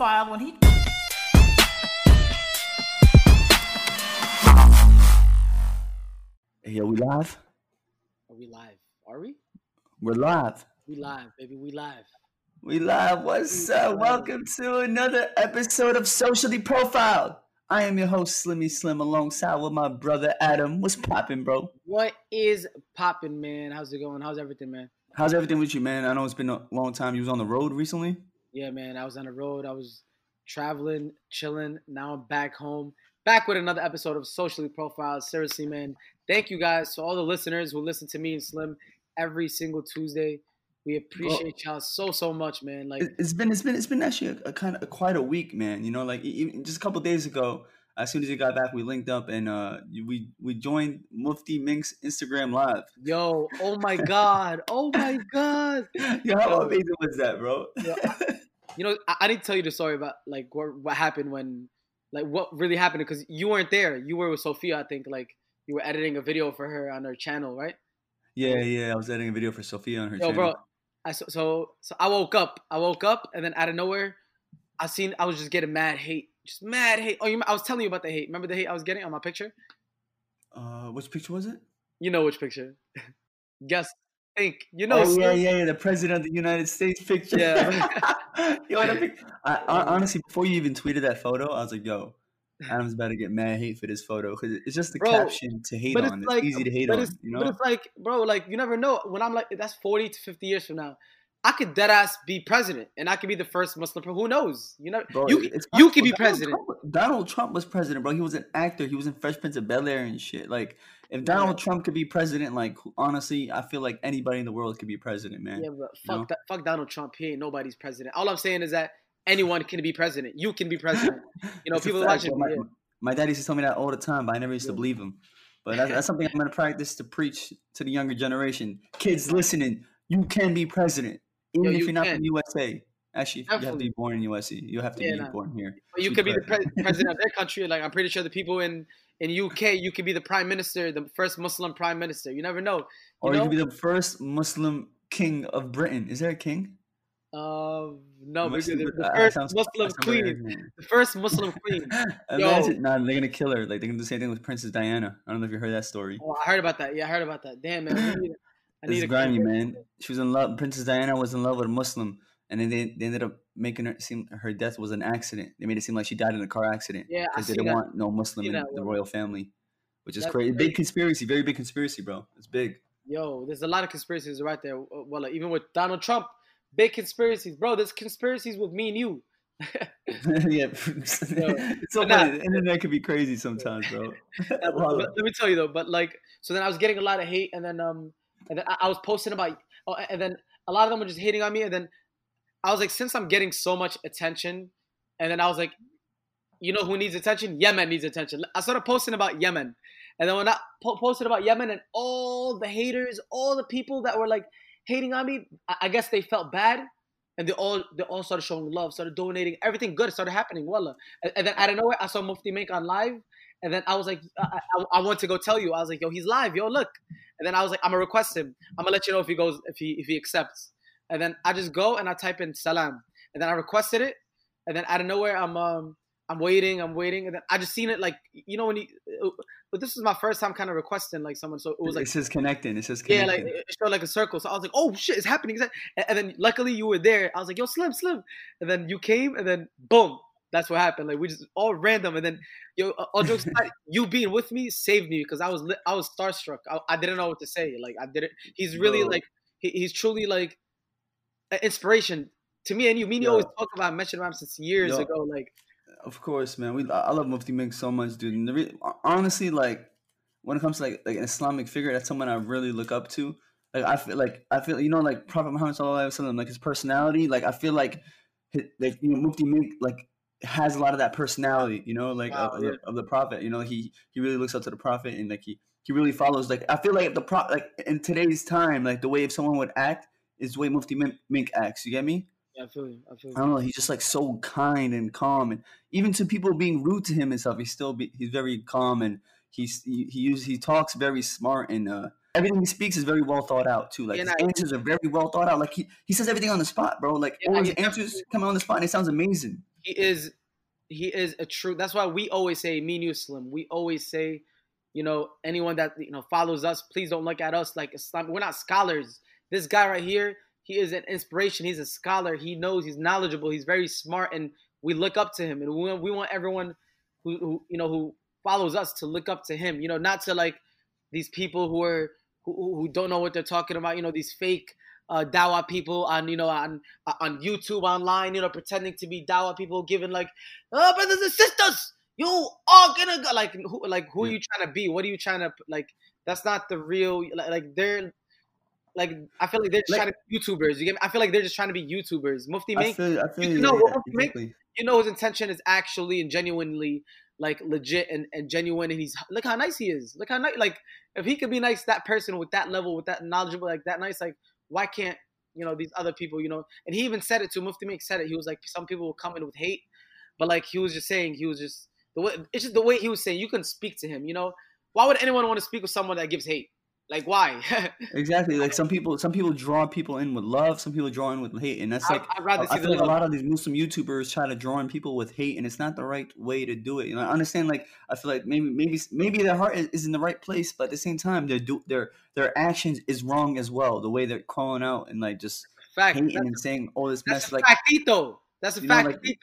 profile when he. Hey, yo, we live? Are we live? Are we? We're live. We live, baby. We live. We live. What's up? Welcome to another episode of Socially Profiled. I am your host, Slimmy Slim, alongside with my brother Adam. What's popping, bro? What is popping, man? How's it going? How's everything, man? How's everything with you, man? I know it's been a long time. You was on the road recently. Yeah, man. I was on the road. I was traveling, chilling. Now I'm back home. Back with another episode of Socially Profiled. Seriously, man. Thank you guys to all the listeners who listen to me and Slim every single Tuesday. We appreciate y'all so so much, man. Like It- It's been, it's been, it's been actually a, a kind of a, quite a week, man. You know, like even just a couple days ago, as soon as you got back, we linked up and uh, we we joined Mufti Menk's Instagram live. Yo, oh my god, oh my god. Yo, how amazing was that, bro? Yo, You know, I, I need to tell you the story about like what what happened when, like what really happened because you weren't there. You were with Sophia, I think. Like you were editing a video for her on her channel, right? yeah, yeah. I was editing a video for Sophia on her Yo, channel. bro. I so, so so I woke up. I woke up and then out of nowhere, I seen I was just getting mad hate, just mad hate. Oh, you, I was telling you about the hate. Remember the hate I was getting on my picture? Uh, which picture was it? You know which picture? Guess, think. You know? oh yeah, yeah, yeah, the president of the United States picture. Yeah. yo, that pic- I, I, honestly, before you even tweeted that photo, I was like, yo, Adam's about to get mad hate for this photo because it's just the Bro, caption to hate but it's on. It's like- easy to hate but on, it's, you but it's like, bro, like you never know. When I'm like, that's 40 to 50 years from now, I could dead ass be president, and I could be the first Muslim. Who knows? You know, Bro, you you could be Donald president. Trump- Donald Trump was president, bro. He was an actor. He was in Fresh Prince of Bel Air and shit. Like, if Donald Trump could be president, like, honestly, I feel like anybody in the world could be president, man. Yeah, but You know? fuck that, fuck Donald Trump. He ain't nobody's president. All I'm saying is that anyone can be president. You can be president. You know, It's people watching. My, yeah. my dad used to tell me that all the time, but I never used to believe him. But that's, that's something I'm going to practice to preach to the younger generation. Kids listening, you can be president, even Yo, if you you're not from USA. Actually, you have to be born in USA. You have to Yeah, be born here. But you could be the pre- president. of their country. Like I'm pretty sure the people in in UK, you could be the prime minister, the first Muslim prime minister. You never know. You Or know? you could be the first Muslim king of Britain. Is there a king? Um, no, Muslim- the, the uh, first sounds- Muslim that sounds weird, queen, the first Muslim queen. Imagine, nah, they're gonna kill her. Like they're gonna do the same thing with Princess Diana. I don't know if you heard that story. Oh, I heard about that. Yeah, I heard about that. Damn man, I need, I need It's grimy, man. She was in love. Princess Diana was in love with a Muslim, and then they, they ended up making her seem her death was an accident. They made it seem like she died in a car accident Yeah, because they didn't that. want no Muslim in the one. royal family, which is crazy. crazy. Big conspiracy, very big conspiracy, bro. It's big. Yo, there's a lot of conspiracies right there. Well, like, even with Donald Trump, big conspiracies, bro. There's conspiracies with me and you. yeah, it's so but nah. internet can be crazy sometimes, bro. Uh, let me tell you though, but like, so then I was getting a lot of hate, and then um, and then I, I was posting about, oh, and then a lot of them were just hating on me, and then I was like, since I'm getting so much attention, and then I was like, you know who needs attention? Yemen needs attention. I started posting about Yemen, and then when I po- posted about Yemen, and all the haters, all the people that were like hating on me, I, I guess they felt bad. And they all they all started showing love, started donating, everything good started happening. Wallah. And, and then out of nowhere, I saw Mufti Menk on live, and then I was like, I, I, I want to go tell you. I was like, yo, he's live, yo, look. And then I was like, I'm gonna request him. I'm gonna let you know if he goes, if he if he accepts. And then I just go and I type in salam, and then I requested it, and then out of nowhere, I'm um I'm waiting, I'm waiting, and then I just seen it like you know when you. But this was my first time kind of requesting like someone, so it was like it's just connecting. It's just yeah, like it showed like a circle. So I was like, "Oh shit, it's happening!" And, then luckily you were there. I was like, "Yo, Slim, Slim," and then you came, and then boom, that's what happened. Like we just all random, and then yo, uh, all jokes aside, you being with me saved me because I was I was starstruck. I, I didn't know what to say. Like I didn't. He's really Bro. like he, he's truly like inspiration to me and you. Me and you always talk about mentioned him since years Yo. ago. Like Of course, man. We I love Mufti Menk so much, dude. And the re- honestly, like when it comes to like like an Islamic figure, that's someone I really look up to. Like I feel like I feel you know like Prophet Muhammad Sallallahu Alaihi Wasallam, like his personality. Like I feel like his, like you know Mufti Menk like has a lot of that personality. You know, like Wow, of, yeah. the, of the Prophet. You know, he he really looks up to the Prophet and like he he really follows. Like I feel like the pro like in today's time, like the way if someone would act is the way Mufti Menk, Menk acts. You get me? yeah, I feel you. I feel you. I don't know. He's just like so kind and calm, and even to people being rude to him and stuff, he's still be, he's very calm and he's he he, uses, he talks very smart and uh, everything he speaks is very well thought out too. Like Yeah, his nah, answers are very well thought out. Like he, he says everything on the spot, bro. Like Yeah, all his answers come on the spot and it sounds amazing. he is he is a true. That's why we always say me and Slim. We always say, you know, anyone that you know follows us, please don't look at us like Islam. We're not scholars. This guy right here, he is an inspiration. He's a scholar. He knows. He's knowledgeable. He's very smart, and we look up to him. And we, we want everyone who, who you know who follows us to look up to him. You know, not to like these people who are who, who don't know what they're talking about. You know, these fake uh, Dawa people on you know on on YouTube online, you know, pretending to be Dawa people, giving like, oh, brothers and sisters, you are gonna go like who like who are you trying to be? What are you trying to like? That's not the real like, like they're like I feel like they're just like, trying to be YouTubers. You get me? I feel like they're just trying to be YouTubers. Mufti Menk, I feel, I feel you, know, yeah, exactly. you know his intention is actually and genuinely like legit and, and genuine and he's look how nice he is. Look how nice like if he could be nice that person with that level, with that knowledgeable, like that nice, like why can't you know these other people, you know? And he even said it to Mufti Menk said it. He was like some people will come in with hate, but like he was just saying he was just the way it's just the way he was saying you can speak to him, you know? Why would anyone want to speak with someone that gives hate? Like why? exactly. Like some people, some people draw people in with love. Some people draw in with hate, and that's like I, rather I, feel like a lot of these Muslim YouTubers try to draw in people with hate, and it's not the right way to do it. You know, I understand. Like I feel like maybe, maybe, maybe their heart is in the right place, but at the same time, their do their their actions is wrong as well. The way they're calling out and like just fact. hating that's, and saying all this mess. Like factito. That's a fact. Know, like,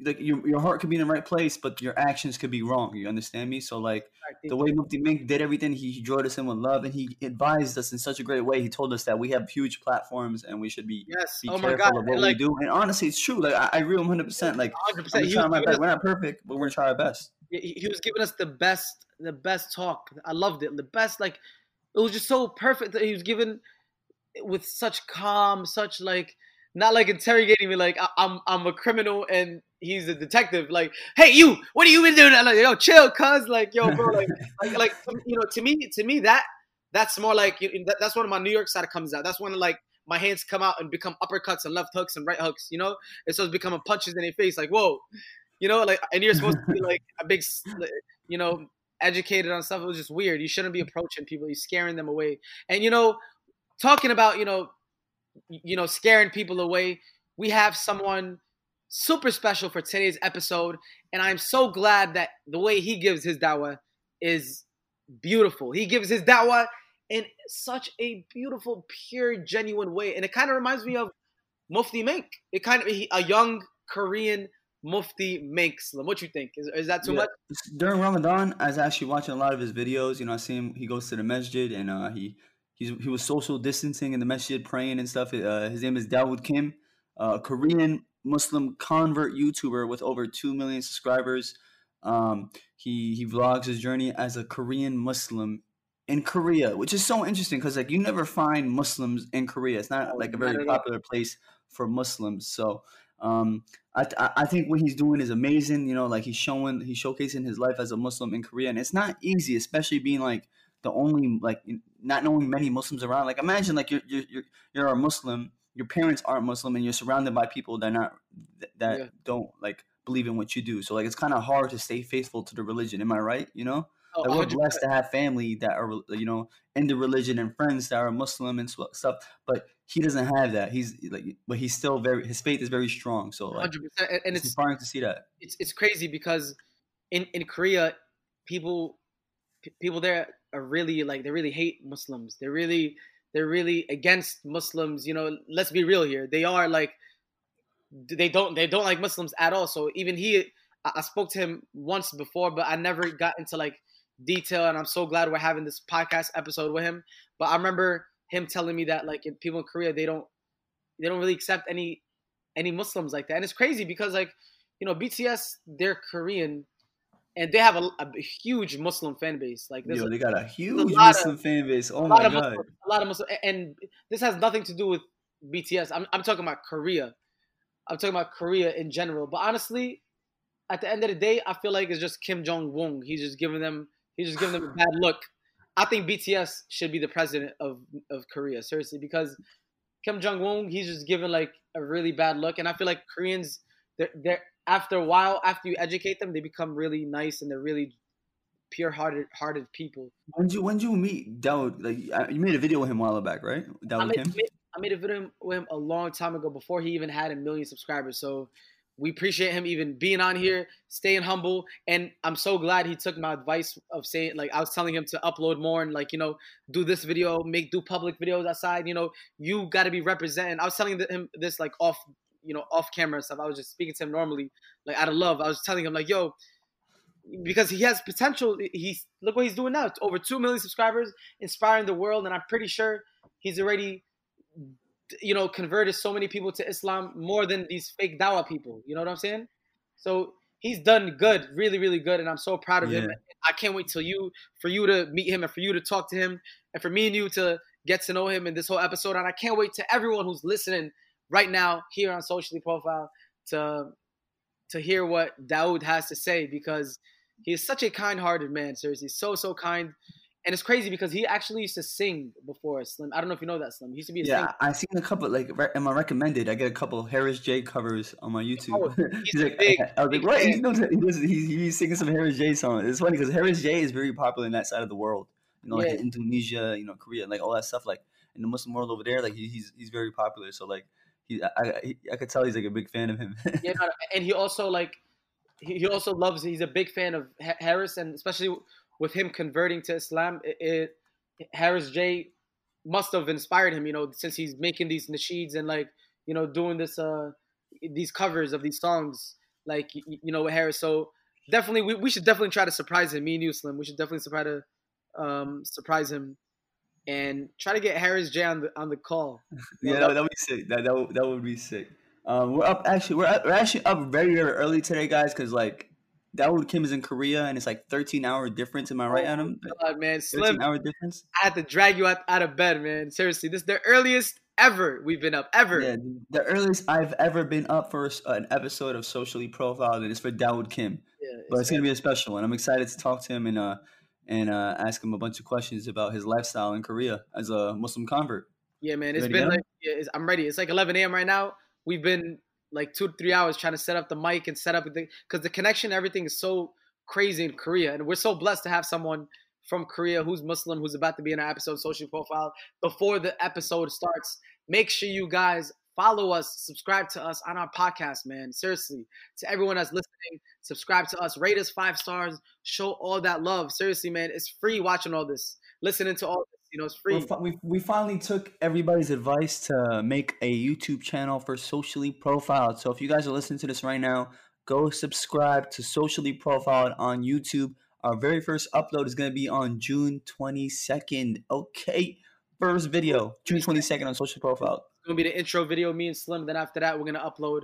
like your, your heart could be in the right place, but your actions could be wrong. You understand me? So like the way Mufti Menk did everything, he, he drew us in with love, and he advised us in such a great way. He told us that we have huge platforms and we should be yes. be oh careful of what like, we do. And honestly, it's true. Like I, I agree 100. percent Like 100%. I'm trying my best. We're not perfect, but we're gonna try our best. He was giving us the best, the best talk. I loved it. The best, like it was just so perfect that he was given with such calm, such like not like interrogating me like I- am I'm a criminal and he's a detective. Like, hey, you, what are you been doing? I'm like, yo, chill, cuz, like, yo, bro, like, like, like, you know, to me, to me, that that's more like that's one of my New York side comes out. That's when like my hands come out and become uppercuts and left hooks and right hooks, you know. So it's becoming punches in their face, like, whoa, you know, like, and you're supposed to be like a big, you know, educated on stuff. It was just weird. You shouldn't be approaching people. You're scaring them away. And you know, talking about you know you know, scaring people away. We have someone super special for today's episode, and I'm so glad that the way he gives his dawah is beautiful. He gives his dawah in such a beautiful, pure, genuine way, and it kind of reminds me of Mufti Menk. It kind of a young Korean Mufti Menk Slim. What you think? Is, is that too yeah. much? During Ramadan, I was actually watching a lot of his videos. You know, I see him. He goes to the masjid and uh, he He's, he was social distancing in the masjid, praying and stuff. Uh, his name is Dawood Kim, a Korean Muslim convert YouTuber with over two million subscribers. Um, he he vlogs his journey as a Korean Muslim in Korea, which is so interesting because like you never find Muslims in Korea. It's not like a very popular place for Muslims. So um, I I think what he's doing is amazing. You know, like he's showing he's showcasing his life as a Muslim in Korea, and it's not easy, especially being like the only like not knowing many Muslims around. Like imagine like you're you're you're, you're a Muslim, your parents aren't Muslim, and you're surrounded by people that not that yeah. don't like believe in what you do. So like it's kind of hard to stay faithful to the religion. Am I right? You know. Oh, like we're blessed to have family that are you know in the religion and friends that are Muslim and stuff, but he doesn't have that. He's like, but he's still very his faith is very strong. So like, 100%. and it's, it's inspiring to see that. It's it's crazy because in in Korea, people people there are really like they really hate Muslims. They're really they're really against Muslims. You know, let's be real here. They are like they don't they don't like Muslims at all. So even he, I spoke to him once before, but I never got into like detail. And I'm so glad we're having this podcast episode with him. But I remember him telling me that like people in Korea they don't they don't really accept any any Muslims like that. And it's crazy because like you know BTS they're Korean and they have a, a huge Muslim fan base. Like, Yo, they got a huge a Muslim of, fan base. Oh my god, Muslim, a lot of Muslim, and this has nothing to do with BTS. I'm, I'm talking about Korea. I'm talking about Korea in general. But honestly, at the end of the day, I feel like it's just Kim Jong Un. He's just giving them, he's just giving them a bad look. I think BTS should be the president of of Korea, seriously, because Kim Jong Un, he's just giving like a really bad look, and I feel like Koreans, they're they're after a while, after you educate them, they become really nice and they're really pure-hearted, hearted people. When did you when did you meet Dawood? Like you made a video with him a while back, right? Dawood I made. I made a video with him a long time ago before he even had a million subscribers. So we appreciate him even being on here, staying humble, and I'm so glad he took my advice of saying like I was telling him to upload more and like you know do this video, make do public videos outside. You know, you got to be representing. I was telling him this like off you know off camera stuff. I was just speaking to him normally, like out of love. I was telling him like, yo, because he has potential. He's look what he's doing now. It's over two million subscribers, inspiring the world, and I'm pretty sure he's already you know, converted so many people to Islam more than these fake dawah people. You know what I'm saying? So he's done good, really, really good, and I'm so proud of yeah. him. I can't wait till you for you to meet him and for you to talk to him and for me and you to get to know him in this whole episode. And I can't wait to everyone who's listening right now here on Socially Profile to to hear what Dawood has to say because he is such a kind-hearted man. Seriously, so so kind and it's crazy because he actually used to sing before Slim. I don't know if you know that Slim. He used to be a yeah. I seen a couple like am I recommended? I get a couple Harris J covers on my YouTube. Oh, he's, he's like, big, I was like, what? He's, he's, he's, singing some Harris J songs. It's funny because Harris J is very popular in that side of the world. You know, like yeah. Indonesia, you know, Korea, like all that stuff. Like in the Muslim world over there, like he, he's he's very popular. So like he, I, I, I could tell he's like a big fan of him. yeah, and he also like he also loves. He's a big fan of Harris, and especially with him converting to Islam, it, it, Harris J must have inspired him, you know, since he's making these nasheeds and like, you know, doing this uh these covers of these songs, like you know, with Harris. So definitely we, we should definitely try to surprise him, me and you Slim. We should definitely try to um surprise him and try to get Harris J on the on the call. yeah, that, that would be sick. That that would, that would be sick. Um, we're up actually. We're, we're actually up very very early today, guys, because like Dawood Kim is in Korea and it's like 13 hour difference. Am I right, oh Adam? God, man, Slim. hour difference. I had to drag you out, out of bed, man. Seriously, this is the earliest ever we've been up ever. Yeah, the earliest I've ever been up for an episode of Socially Profiled, and it's for Dawood Kim. Yeah, but it's gonna be a special one. I'm excited to talk to him and uh and uh, ask him a bunch of questions about his lifestyle in Korea as a Muslim convert. Yeah, man, it's been like yeah, I'm ready. It's like 11 a.m. right now. We've been like two to three hours trying to set up the mic and set up the because the connection, everything is so crazy in Korea, and we're so blessed to have someone from Korea who's Muslim who's about to be in our episode social profile. Before the episode starts, make sure you guys follow us, subscribe to us on our podcast, man. Seriously, to everyone that's listening, subscribe to us, rate us five stars, show all that love. Seriously, man, it's free watching all this, listening to all this. You know, it's free. We, we finally took everybody's advice to make a YouTube channel for socially profiled. So if you guys are listening to this right now, go subscribe to Socially Profiled on YouTube. Our very first upload is going to be on June 22nd. Okay. First video, June 22nd on Social Profile. To be the intro video, me and Slim. Then after that, we're going to upload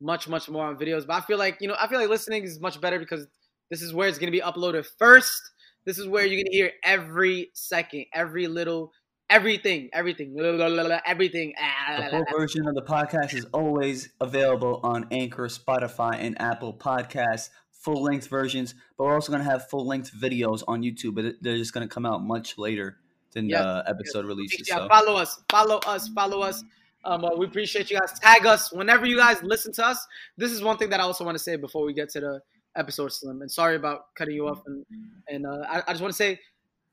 much, much more on videos. But I feel like, you know, I feel like listening is much better because this is where it's going to be uploaded first. This is where you're going to hear every second, every little everything, everything, everything. Ah, the full version of the podcast is always available on Anchor, Spotify, and Apple Podcasts. Full length versions, but we're also going to have full length videos on YouTube, but they're just going to come out much later than yes. the episode yes. releases. Yeah, so. follow us, follow us, follow us. Um, uh, we appreciate you guys. Tag us whenever you guys listen to us. This is one thing that I also want to say before we get to the episode, Slim. And sorry about cutting you off. And and uh, I, I just want to say,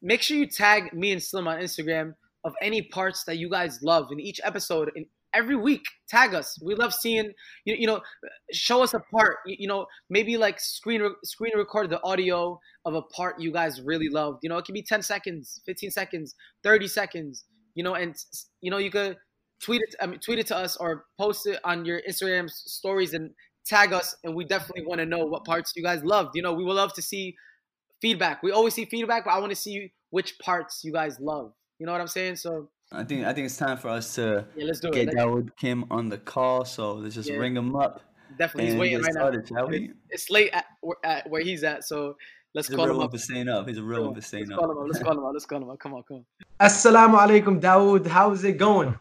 make sure you tag me and Slim on Instagram of any parts that you guys love in each episode in every week tag us. We love seeing you, you know show us a part. You, you know maybe like screen re- screen record the audio of a part you guys really loved. You know it can be 10 seconds 15 seconds 30 seconds you know and you know you could tweet it I mean, tweet it to us or post it on your instagram stories and tag us and we definitely want to know what parts you guys loved. You know we would love to see feedback. We always see feedback but i want to see which parts you guys love. You know what I'm saying? So I think I think it's time for us to yeah, let's do get it. Dawood Kim on the call. So let's just yeah. ring him up. Definitely, he's waiting right started, now. It's, it's, late at, at, where he's at, so let's he's call him up. For staying up. He's a real one for staying let's up. Call him up. Let's call him up. Let's call him up. Come on, come on. Assalamu alaikum, Dawood. How's it going?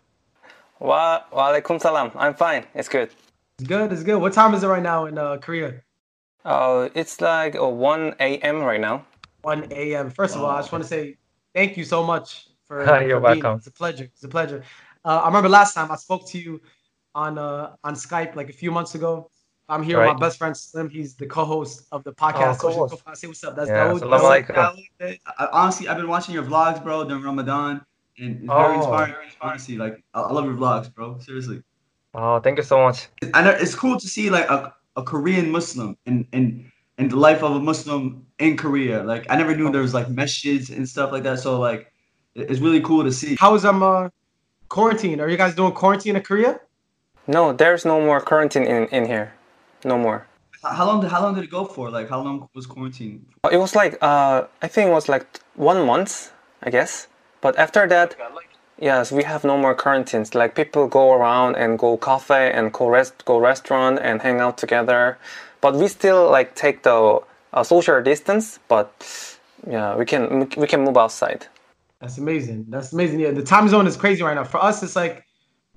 Wa, wa alaikum salam. I'm fine. It's good. It's good. It's good. What time is it right now in uh, Korea? Oh, it's like uh, 1 a.m. right now. 1 a.m. First wow. of all, I just want to say thank you so much for, You're for welcome. It's a pleasure. It's a pleasure. Uh, I remember last time I spoke to you on uh, on Skype like a few months ago. I'm here right. with my best friend Slim. He's the co-host of the podcast. Oh, cool. Say what's up. That's yeah, Dawood. Honestly, I've been watching your vlogs, bro, during Ramadan, and it's very oh. inspiring. Honestly, like I, love your vlogs, bro. Seriously. Oh, thank you so much. I know it's cool to see like a, a Korean Muslim and in in the life of a Muslim in Korea. Like I never knew there was like masjids and stuff like that. So like it's really cool to see. How is um uh, quarantine? Are you guys doing quarantine in Korea? No, there's no more quarantine in, in here. No more. How long did how long did it go for? Like how long was quarantine? It was like uh I think it was like one month, I guess. But after that Yes, we have no more quarantines. Like people go around and go cafe and go rest go restaurant and hang out together, but we still like take the uh, social distance. But yeah, we can we can move outside. That's amazing. That's amazing. Yeah, the time zone is crazy right now. For us, it's like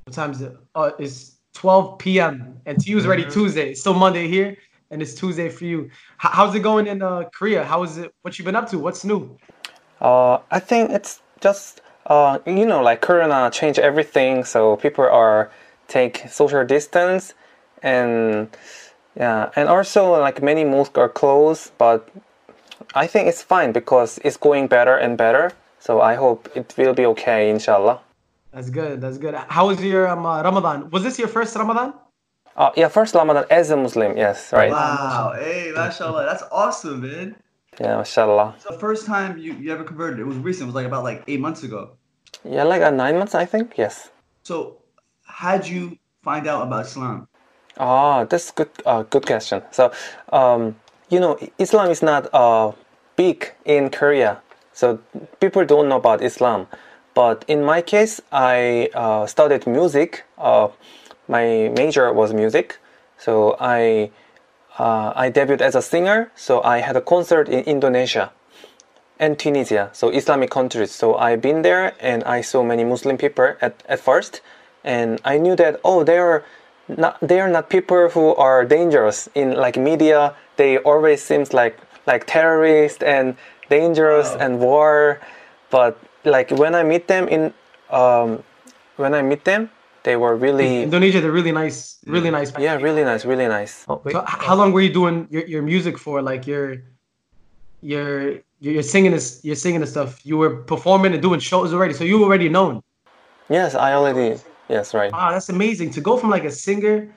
what time is it? Uh, it's 12 p.m. and to you it's already mm-hmm. Tuesday. It's still Monday here, and it's Tuesday for you. H- how's it going in uh, Korea? How is it? What you been up to? What's new? Uh, I think it's just uh, you know, like Corona changed everything, so people are take social distance, and yeah, and also like many mosques are closed, but I think it's fine because it's going better and better. So I hope it will be okay, inshallah. That's good. That's good. How was your um, uh, Ramadan? Was this your first Ramadan? Uh, yeah, first Ramadan as a Muslim. Yes, right. Wow. Hey, mashallah. That's awesome, man. Yeah, mashallah. So the first time you, you ever converted, it was recent. It was like about like eight months ago. Yeah, like uh, nine months, I think. Yes. So, how'd you find out about Islam? Ah, that's good. Uh, good question. So, um, you know, Islam is not uh, big in Korea, so people don't know about Islam. But in my case, I uh, studied music. Uh, my major was music, so I uh, I debuted as a singer. So I had a concert in Indonesia and Tunisia, so Islamic countries. So I've been there and I saw many Muslim people at, at first, and I knew that oh they are not they are not people who are dangerous in like media. They always seems like like terrorists and dangerous wow. and war, but like when I meet them in um, when I meet them, they were really Indonesia. They're really nice, really nice. Yeah, really nice, really nice. Oh, so how long were you doing your, your music for? Like your your you're singing this, you're singing this stuff. You were performing and doing shows already, so you already known. Yes, I already. Yes, right. Wow, that's amazing to go from like a singer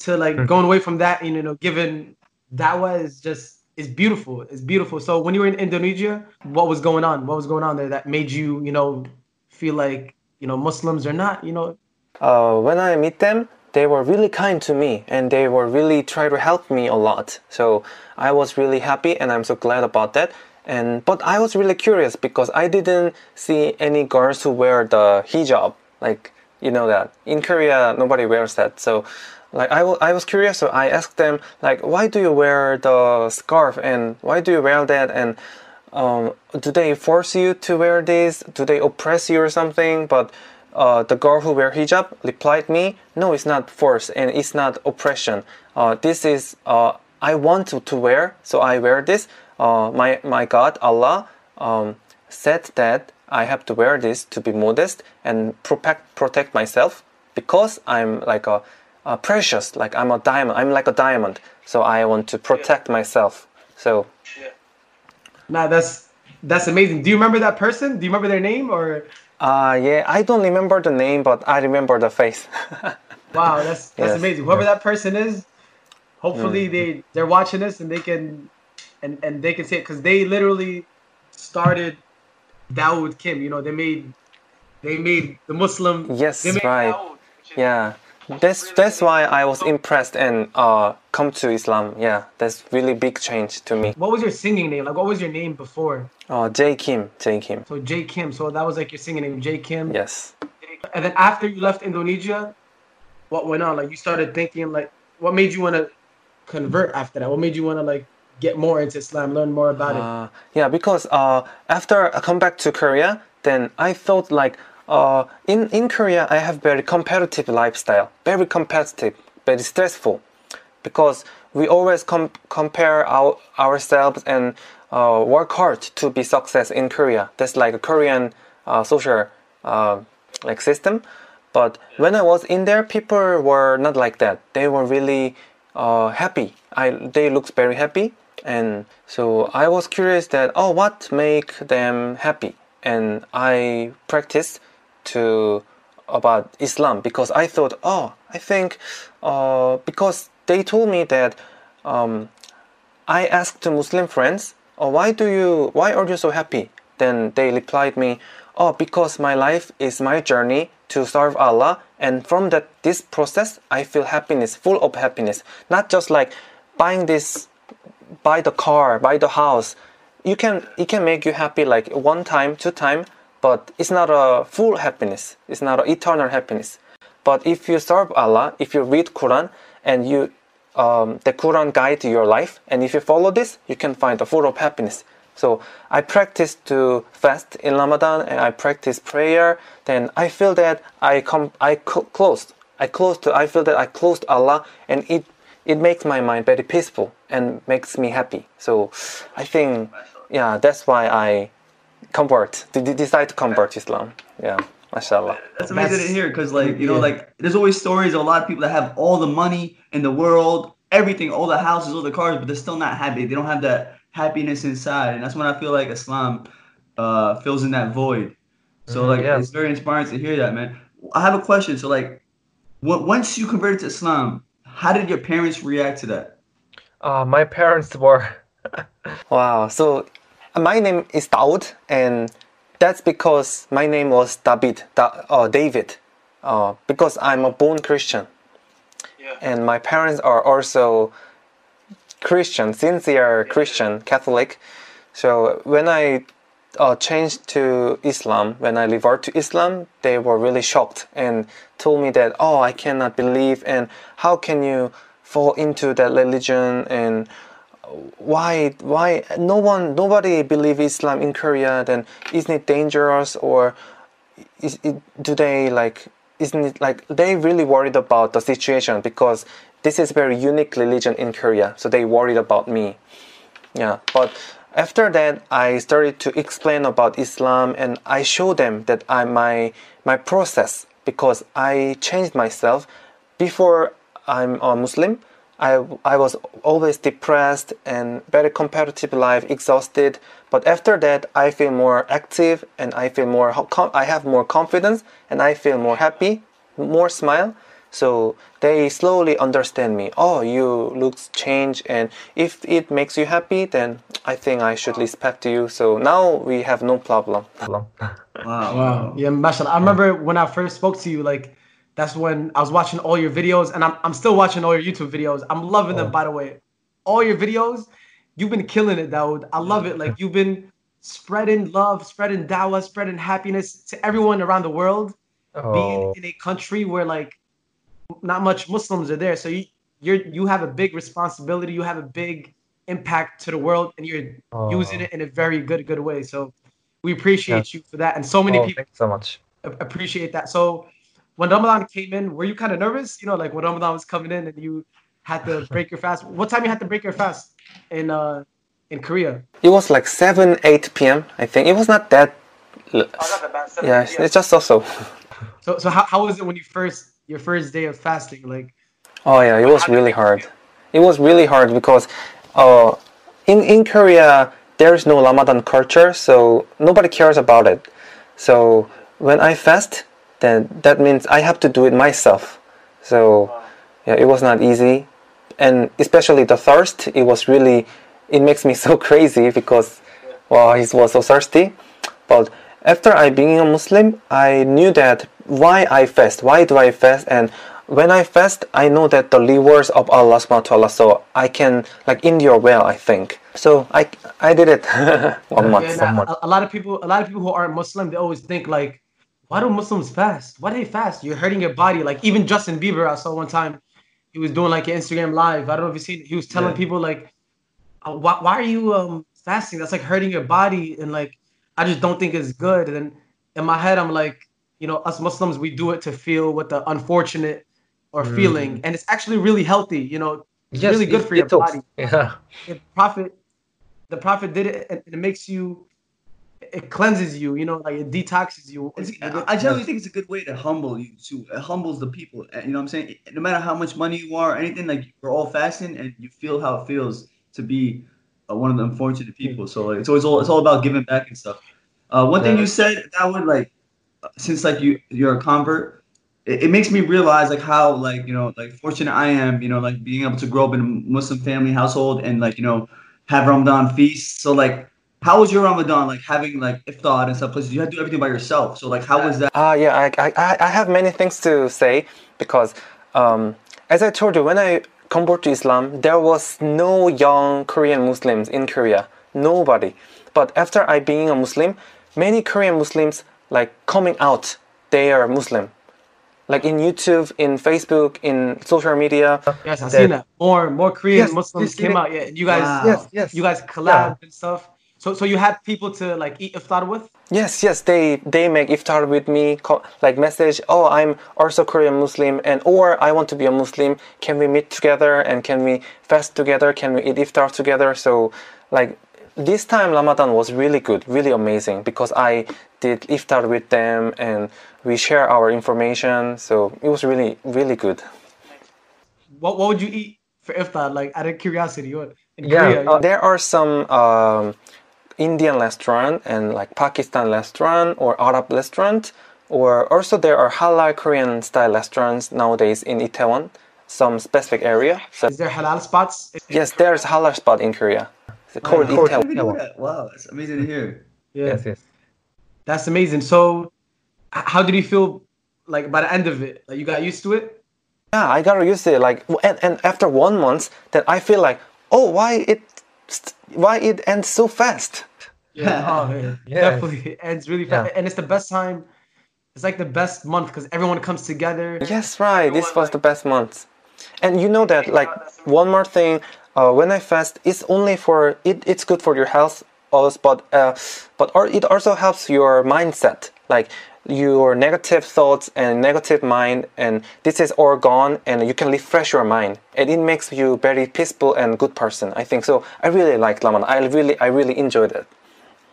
to like mm-hmm. going away from that. And, you know, given that was just it's beautiful. It's beautiful. So when you were in Indonesia, what was going on? What was going on there that made you, you know, feel like you know Muslims are not, you know? Uh, when I meet them, they were really kind to me and they were really try to help me a lot. So I was really happy and I'm so glad about that and but I was really curious because I didn't see any girls who wear the hijab like you know that in Korea nobody wears that so like I, was curious so I asked them like why do you wear the scarf and why do you wear that? And um, do they force you to wear this? Do they oppress you or something? But uh, the girl who wear hijab replied me no it's not force and it's not oppression. Uh, this is uh, I want to, to wear so I wear this. Uh, my my God Allah um, said that I have to wear this to be modest and protect protect myself because I'm like a, a, precious, like I'm a diamond. I'm like a diamond, so I want to protect yeah. myself. So, yeah. Nah, that's that's amazing. Do you remember that person? Do you remember their name or? Uh yeah, I don't remember the name, but I remember the face. wow, that's that's yes. amazing. Whoever that person is, hopefully mm. they they're watching this and they can and and they can see it because they literally started Dawood Kim. You know, they made they made the Muslim. Yes, right. Dawood, yeah, that's that's why I was impressed and uh come to Islam. Yeah, that's really big change to me. What was your singing name? Like, what was your name before? Oh, uh, J Kim. J Kim. So J Kim. So that was like your singing name, J Kim. Yes. And then after you left Indonesia, what went on? Like you started thinking like, what made you want to convert after that? What made you want to like get more into Islam, learn more about uh, it? Yeah, because uh, after I come back to Korea, then I felt like uh, in in Korea I have very competitive lifestyle, very competitive, very stressful, because we always com- compare our, ourselves and uh, work hard to be success in Korea. That's like a Korean uh, social uh, like system. But when I was in there, people were not like that. They were really happy. I they looked very happy and so I was curious that oh what make them happy and I practiced to about Islam because I thought, oh, I think uh, because they told me that um, I asked Muslim friends, oh, why do you, why are you so happy? Then they replied me, oh, because my life is my journey to serve Allah, and from that this process, I feel happiness, full of happiness, not just like buying this, buy the car, buy the house. You can, it can make you happy like one time, two time, but it's not a full happiness. It's not an eternal happiness. But if you serve Allah, if you read Quran and you um, the Quran guide your life, and if you follow this, you can find a full of happiness. So I practice to fast in Ramadan and I practice prayer. Then I feel that I come, I closed, I closed. To, I feel that I closed Allah, and it it makes my mind very peaceful and makes me happy. So I think, yeah, that's why I convert, Did you decide to convert to Islam. Yeah. Mashallah. That's amazing to hear because, like, you know, yeah. like there's always stories of a lot of people that have all the money in the world, everything, all the houses, all the cars, but they're still not happy. They don't have that happiness inside, and that's when I feel like Islam uh, fills in that void. So, mm-hmm, like, yeah. it's very inspiring to hear that, man. I have a question. So, like, once you converted to Islam, how did your parents react to that? Uh, my parents were. wow. So my name is Daud, and that's because my name was David, da, uh, David, uh, because I'm a born Christian. Yeah. And my parents are also Christian, sincere Christian, Catholic. So when I uh, changed to Islam, when I revert to Islam, they were really shocked and told me that, oh, I cannot believe, and how can you fall into that religion, and why why no one nobody believe Islam in Korea then isn't it dangerous or is it, do they like isn't it like they really worried about the situation because this is very unique religion in Korea so they worried about me. Yeah but after that I started to explain about Islam and I show them that I my my process because I changed myself before I'm a Muslim I, I was always depressed and very competitive life, exhausted. But after that, I feel more active and I feel more, I have more confidence and I feel more happy, more smile. So they slowly understand me. Oh, you looks change, and if it makes you happy, then I think I should respect you. So now we have no problem. Wow. wow. Yeah, mashallah. I remember when I first spoke to you, like that's when I was watching all your videos, and I'm, I'm still watching all your YouTube videos. I'm loving them, oh. by the way. All your videos, you've been killing it, Dawood. I love it. Like you've been spreading love, spreading dawah, spreading happiness to everyone around the world. Oh. Being in a country where like not much Muslims are there, so you you're you have a big responsibility. You have a big impact to the world, and you're oh. using it in a very good good way. So we appreciate you for that, and so many oh, people so much appreciate that. So when Ramadan came in, were you kind of nervous? You know, like when Ramadan was coming in and you had to break your fast. What time you had to break your fast in uh in Korea? It was like seven, eight p.m. I think it was not that. Oh, not that bad. yeah, it's just also. so so how, how was it when you first your first day of fasting like? Oh yeah, it was really hard. It was really hard because, uh, in in Korea there is no Ramadan culture, so nobody cares about it. So when I fast, then that means I have to do it myself. So yeah, it was not easy, and especially the thirst. It was really, it makes me so crazy because, well, he was so thirsty. But after I being a Muslim, I knew that why I fast, why do I fast, and when I fast, I know that the rewards of Allah subhanahu wa ta'ala, so I can like endure well, I think. So I I did it one month. Yeah, one month. A, a lot of people, a lot of people who aren't Muslim, they always think like why do Muslims fast? Why do they fast? You're hurting your body. Like even Justin Bieber, I saw one time, he was doing like an Instagram live. I don't know if you seen. He was telling yeah. people like, uh, why, why are you um fasting? That's like hurting your body, and like I just don't think it's good. And in my head, I'm like, you know, us Muslims, we do it to feel what the unfortunate are mm. feeling, and it's actually really healthy. You know, it's yes, really good for your body. Yeah. The prophet, the prophet did it, and it makes you it cleanses you, you know, like it detoxes you. I generally think it's a good way to humble you too. It humbles the people. You know what I'm saying? No matter how much money you are or anything, like we're all fasting and you feel how it feels to be uh, one of the unfortunate people. So like, it's always all it's all about giving back and stuff. Uh, one thing you said that would like, since like you you're a convert, it, it makes me realize like how like you know like fortunate I am, you know, like being able to grow up in a Muslim family household and like you know have Ramadan feasts. So like, how was your Ramadan? Like having like iftar and stuff. Because you had to do everything by yourself. So like, how was that? Ah, yeah, I, I, I- I have many things to say because, um, as I told you, when I converted to Islam, there was no young Korean Muslims in Korea, nobody. But after I being a Muslim, many Korean Muslims like coming out, they are Muslim. Like in YouTube, in Facebook, in social media. Yes, I've seen that. More more Korean Yes, Muslims came yes. out. Yeah, you guys. Wow. Yes, yes. You guys collabed and stuff. So so you had people to like eat iftar with. Yes, yes, they they make iftar with me, co- like message. Oh, I'm also Korean Muslim, and or I want to be a Muslim. Can we meet together and can we fast together? Can we eat iftar together? So, like this time Ramadan was really good, really amazing because I did iftar with them and we share our information. So it was really really good. What what would you eat for iftar? Like out of curiosity, what in Yeah, Korea? Uh, there are some um, Indian restaurant and like Pakistan restaurant or Arab restaurant, or also there are halal Korean style restaurants nowadays in Itaewon, some specific area. So is there halal spots? in- in yes, Korea? there's halal spot in Korea. It's called Korea. Itaewon. How did you do that? Wow, it's amazing to hear. Yeah, Yes, yes. that's amazing. So, how did you feel like by the end of it? Like you got used to it? Yeah, I got used to it. Like, and, and after one month, then I feel like, oh, why it, why it ends so fast? Yeah, oh, yeah. Definitely. It ends really fast, and it's the best time. It's like the best month because everyone comes together. Yes, right. This was the best month. And you know that, like, one more thing, uh, when I fast, it's only for it. It's good for your health, also, but uh, but or it also helps your mindset, like your negative thoughts and negative mind, and this is all gone, and you can refresh your mind, and it makes you very peaceful and good person. I think so. I really like Laman. I really, I really enjoyed it.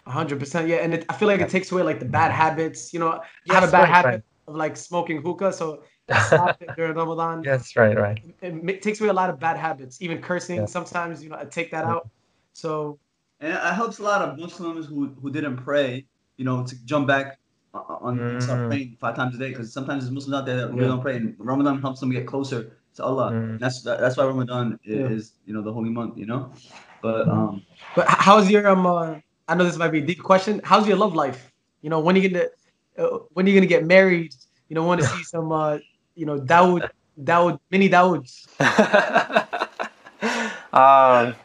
Hundred percent, yeah. And it, I feel like it takes away like the bad habits. You know, I have a bad right, habit right. of like smoking hookah, so I stopped it during Ramadan. Yes, right, right. It, ma- takes away a lot of bad habits, even cursing. Yeah. Sometimes you know I take that out. So And it helps a lot of Muslims who, who didn't pray, you know, to jump back on, on start Mm. praying five times a day. Because sometimes there's Muslims out there that really Yeah. don't pray, and Ramadan helps them get closer to Allah. Mm. That's that, that's why Ramadan i- Yeah. is, you know, the holy month. You know, but um, But how's your um? Uh, I know this might be a deep question. How's your love life? You know, when are you gonna uh, when are you gonna get married? You know, want to see some uh, you know, Dawood, Dawood, mini Dawoods. um,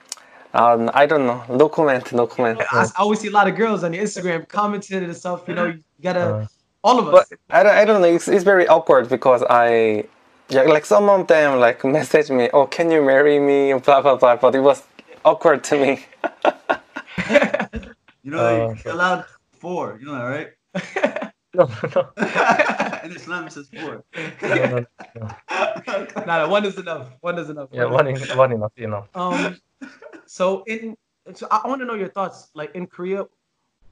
um, I don't know. No comment. No comment. I, I always see a lot of girls on your Instagram commenting and stuff. You know, you gotta Uh, all of But us. I don't, I don't know. It's, it's very awkward because I, yeah, like some of them like message me, oh, can you marry me? Blah blah blah. But it was awkward to me. you know, Uh, you're allowed four. You know that, right? no, no, In Islam, it says four. no, no, no. nah, nah, one is enough. One is enough. Yeah, one, in, one enough, you know. Um, so in so I want to know your thoughts. Like in Korea,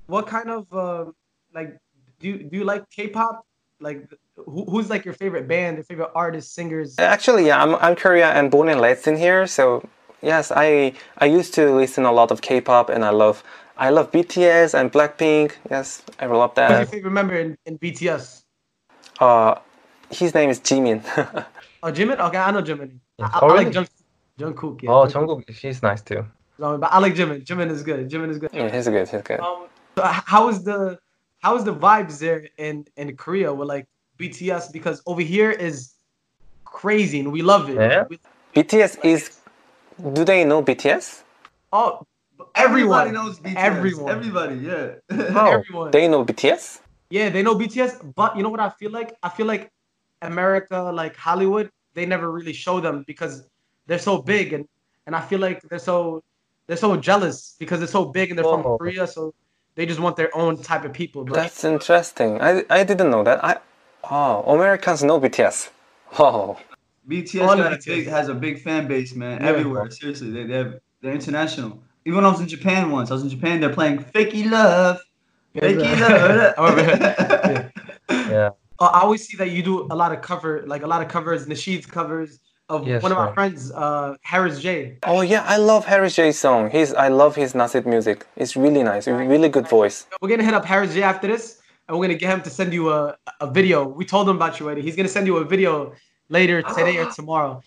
what kind of um like do you, do you like K-pop? Like who, who's like your favorite band, your favorite artists, singers? Actually, yeah, I'm I'm Korea and born and raised in here. So yes, I I used to listen a lot of K-pop and I love I love BTS and Blackpink. Yes, I love that. Who's your that. favorite member in, in BTS? Uh, his name is Jimin. Oh, Jimin. Okay, I know Jimin. I, I, Oh, I like really? Jung, Jungkook. Yeah. Oh, Jungkook. Jungkook, she's nice too. No, but I like Jimin. Jimin is good. Jimin is good. yeah, he's good. He's good. Um, so how is the how is the vibes there in in Korea with like BTS? Because over here is crazy and we love it. Yeah? We- BTS is. Do they know BTS? oh, Everybody everyone knows BTS. Everyone. Everybody, yeah. Oh, everyone. They know BTS. yeah, they know BTS, but you know what I feel like? I feel like America, like Hollywood, they never really show them because they're so big and and I feel like they're so they're so jealous because they're so big and they're from Oh. Korea, so they just want their own type of people. But That's interesting. I I didn't know that. I oh Americans know BTS. Oh. BTS, got a BTS. big, has a big fan base, man. Yeah. Everywhere, seriously, they, they have, they're international. Even when I was in Japan once, I was in Japan. They're playing "Fakey Love," "Fakey Love." I. Yeah. yeah. Uh, I always see that you do a lot of cover, like a lot of covers, Nasheed's covers of Yes, one of my right. friends, uh, Harris J. Oh yeah, I love Harris J song. He's I love his Nasid music. It's really nice. Really good voice. We're gonna hit up Harris J after this. and we're gonna get him to send you a, a video. We told him about you already. He's gonna send you a video later today or tomorrow,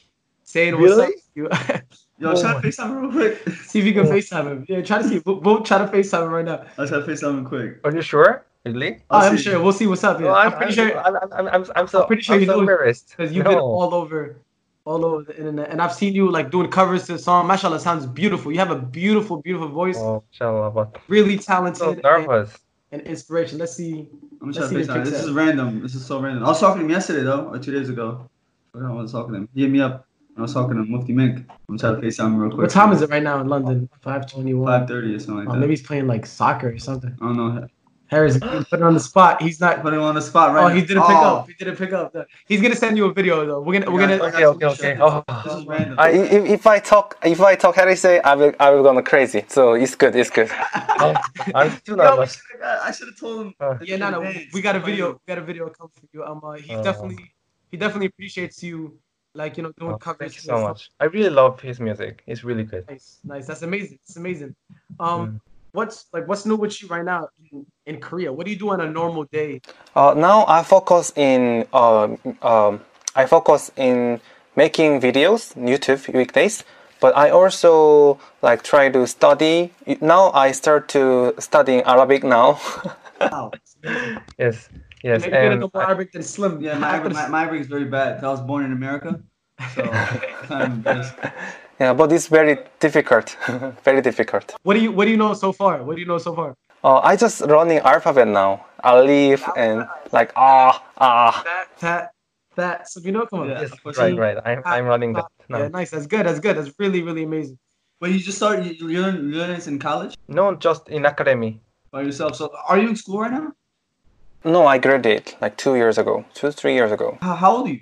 saying what's up. Really? to Yo, Oh try to FaceTime him real quick. see if you can Oh. FaceTime him. Yeah, try to see. We'll, we'll try to FaceTime him right now. I'll try to FaceTime him quick. Are you sure? Really? Oh, I'll I'm sure. We'll see what's up. Yeah. Oh, I'm, pretty sure I'm, I'm, I'm, I'm, I'm so, I'm pretty sure I'm you so know- embarrassed. because you've no. been all over, all over the internet, and I've seen you like doing covers to the song. Mashallah, sounds beautiful. You have a beautiful, beautiful voice. Oh, inshallah, but Really talented. so and- nervous. And, inspiration. Let's see. I'm Let's gonna see try FaceTime. This is random. This is so random. I was talking to him yesterday though, or two days ago. I I was talking to him. He hit me up. I was talking to Mufti Menk. I'm trying to FaceTime him real quick. What time is it right now in London? Five twenty-one. Five thirty or something like Oh, that. maybe he's playing like soccer or something. I don't know. Harris put it on the spot. He's not. Put him on the spot right Oh, now. he didn't pick Oh, up. He didn't pick up. He's gonna send you a video though. We're gonna. We're I gonna. got Okay, okay, okay. Oh, This is random. I, if, if I talk, if I talk, how do you say? I will, I will gonna crazy. So it's good, it's good. I'm too Yo, nervous. I should have told him. Uh, Yeah, no, no. Dance. We got a video. We got a video coming for you. Um, uh, he Oh. definitely, he definitely appreciates you, like you know, doing oh, covers. thank you so stuff. much. I really love his music. It's really good. Nice, nice. That's amazing. It's amazing. Um, Mm. what's like what's new with you right now in, in Korea? What do you do on a normal day? Uh, now I focus in, um, um, I focus in making videos, YouTube weekdays. But I also like try to study. Now I start to studying Arabic now. Wow. Yes, yes. Maybe you're gonna And know more Arabic than Slim. Yeah, my, my, my Arabic is very bad. I was born in America, so kind of embarrassed. yeah, but it's very difficult. very difficult. What do you What do you know so far? What do you know so far? Uh, I just learning alphabet now. Alif and like ah ah. That that that. So you know, come on. Yeah. yes, right, right. I'm, I'm running that Yeah, nice. That's good. That's good. That's really really amazing. But you just started. You, you learn learn this in college No, just in academy. by yourself. So are you in school right now? No, I graduated like two years ago, two three years ago. How, how old are you?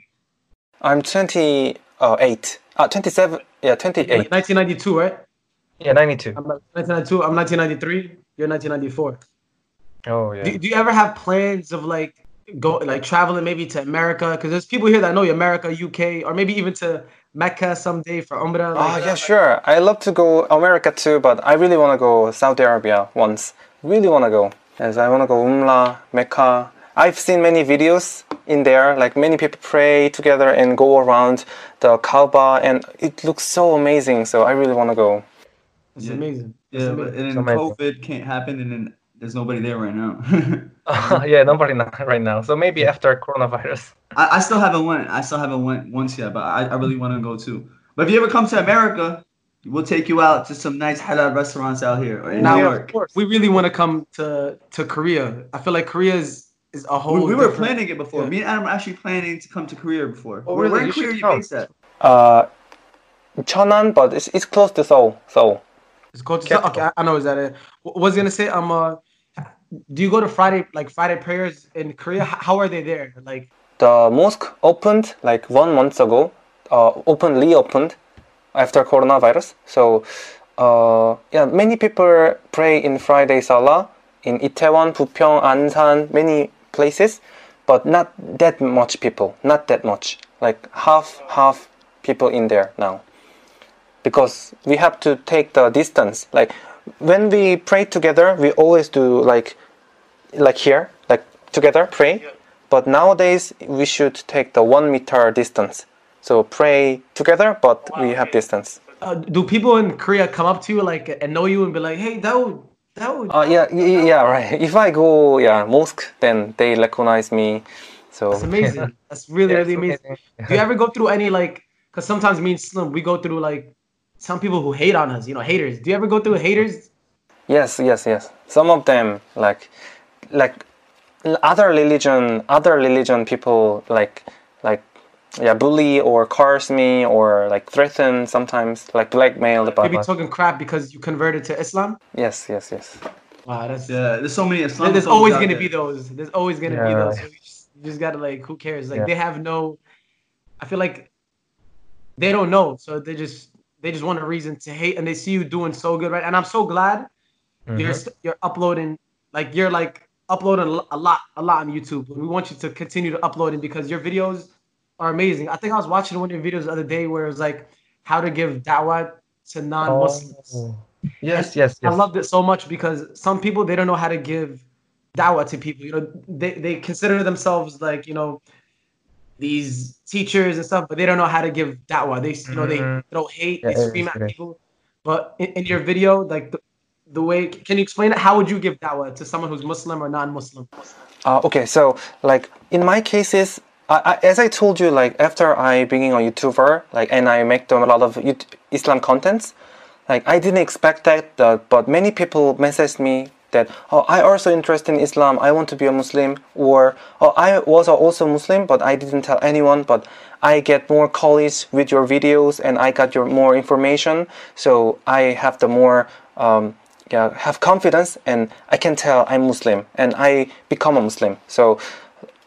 I'm 28. Uh, 27. Yeah, 28. 1992, right? Yeah, 92. I'm 1992. I'm 1993. You're 1994. Oh, yeah. Do, do you ever have plans of like go like traveling maybe to America? Because there's people here that know America, UK, or maybe even to Mecca someday for Umrah. Oh, like- yeah, sure. I love to go America too, but I really want to go Saudi Arabia once. Really want to go. Yes, I want to go Umrah, Mecca. I've seen many videos in there, like many people pray together and go around the Kaaba, and it looks so amazing. So I really want to go. It's Yeah. amazing. It's Yeah, but amazing. and then amazing. COVID can't happen, and then there's nobody there right now. yeah, nobody now, right now. So maybe after coronavirus. I, I still haven't went. I still haven't went once yet, but I, I really want to go too. But if you ever come to America, we'll take you out to some nice halal restaurants out here or in Now, New York. of course. We really want to come to to Korea. I feel like Korea is is a whole. We, we were planning it before. Yeah. Me and Adam were actually planning to come to Korea before. Oh, Where- really? Where in You Korea should are you based at? Uh, Cheonan, but it's, it's close to Seoul. Seoul. It's close to Capital. Okay, I- I know. Is that it? What was gonna say? Um, uh, do you go to Friday like Friday prayers in Korea? How are they there? Like, The mosque opened like one month ago, uh, openly opened after coronavirus. So, uh, yeah, many people pray in Friday Salah in Itaewon, Bupyeong, Ansan, many places, but not that much people. Not that much. Like half half people in there now, because we have to take the distance. Like when we pray together, we always do like like here, like together pray. But nowadays we should take the one meter distance. So pray together, but we have distance. uh, do people in Korea come up to you like and know you and be like, "Hey, that would, Uh, yeah, y- y- yeah, right. If I go, yeah, mosque, then they recognize me. So That's amazing. That's really Yeah, really amazing. Do you ever go through any like? Because sometimes me and Slim, we go through like some people who hate on us. You know, haters. Do you ever go through haters? yes, yes, yes. Some of them like, like other religion, other religion people like, yeah, bully or curse me or like threaten sometimes, like blackmail. But Maybe talking crap because you converted to Islam. yes, yes, yes. Wow, that's Yeah, there's so many islam there's always gonna there. be those. There's always gonna be Yeah. those. So you, just, you just gotta like, who cares? Like Yeah. they have no. I feel like they don't know, so they just they just want a reason to hate, and they see you doing so good, right? And I'm so glad you're Mhm. you're uploading, like you're like uploading a a lot, a lot on YouTube. We want you to continue to upload it because your videos are amazing. I think I was watching one of your videos the other day where it was like how to give da'wah to non-Muslims. Oh. Yes, yes, I loved it so much because some people they don't know how to give dawah to people? You know, they, they consider themselves like, you know, these teachers and stuff, but they don't know how to give da'wah. They, you know, they Mhm. throw hate, Yeah, they scream at people. But in, in your video, like the, the way, can you explain it? How would you give da'wah to someone who's Muslim or non-Muslim? Uh, okay, so like in my cases, I, as I told you, like after I being a YouTuber, like and I make them a lot of Islam contents, like I didn't expect that, but many people messaged me that oh I also interested in Islam, I want to be a Muslim, or oh I was also Muslim, but I didn't tell anyone, but I get more college with your videos and I got your more information, so I have the more um, yeah, have confidence and I can tell I'm Muslim and I become a Muslim. So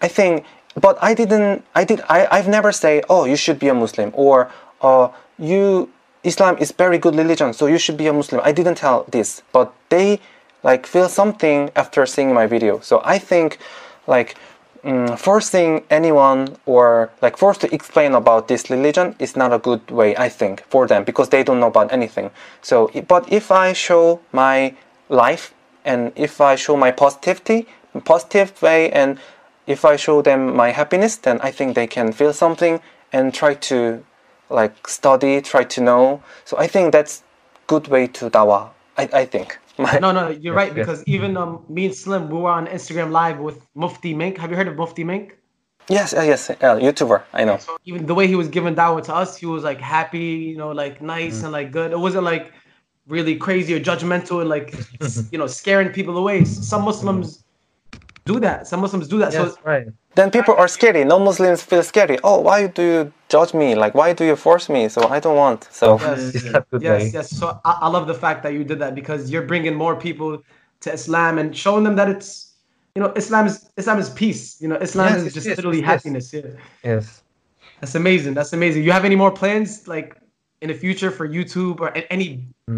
I think, but I didn't, I did, I, I've never say, oh, you should be a Muslim or, uh, you, Islam is very good religion, so you should be a Muslim. I didn't tell this, but they like feel something after seeing my video. So I think like mm, forcing anyone or like forced to explain about this religion is not a good way i think for them because they don't know about anything so but if i show my life and if i show my positivity positive way and if i show them my happiness then i think they can feel something and try to like study try to know so i think that's good way to dawah i, I think My- No, no, you're Yes, right yes. because even um, me and Slim, we were on Instagram Live with Mufti Menk. Have you heard of Mufti Menk? yes uh, yes uh, youtuber i know Even the way he was giving dawah to us, he was like happy, you know, like nice and like good. It wasn't like really crazy or judgmental and like you know scaring people away. Some Muslims do that. Some Muslims do that. Yes, So right. then people are scary. Non-Muslims feel scary. Oh, why do you judge me? Like, why do you force me? So I don't want. So Yes. It's not good yes, yes. So I, I love the fact that you did that because you're bringing more people to Islam and showing them that it's you know Islam is Islam is peace. You know Islam Yes, is just yes, literally yes. happiness. Yeah. Yes. That's amazing. That's amazing. You have any more plans like in the future for YouTube or any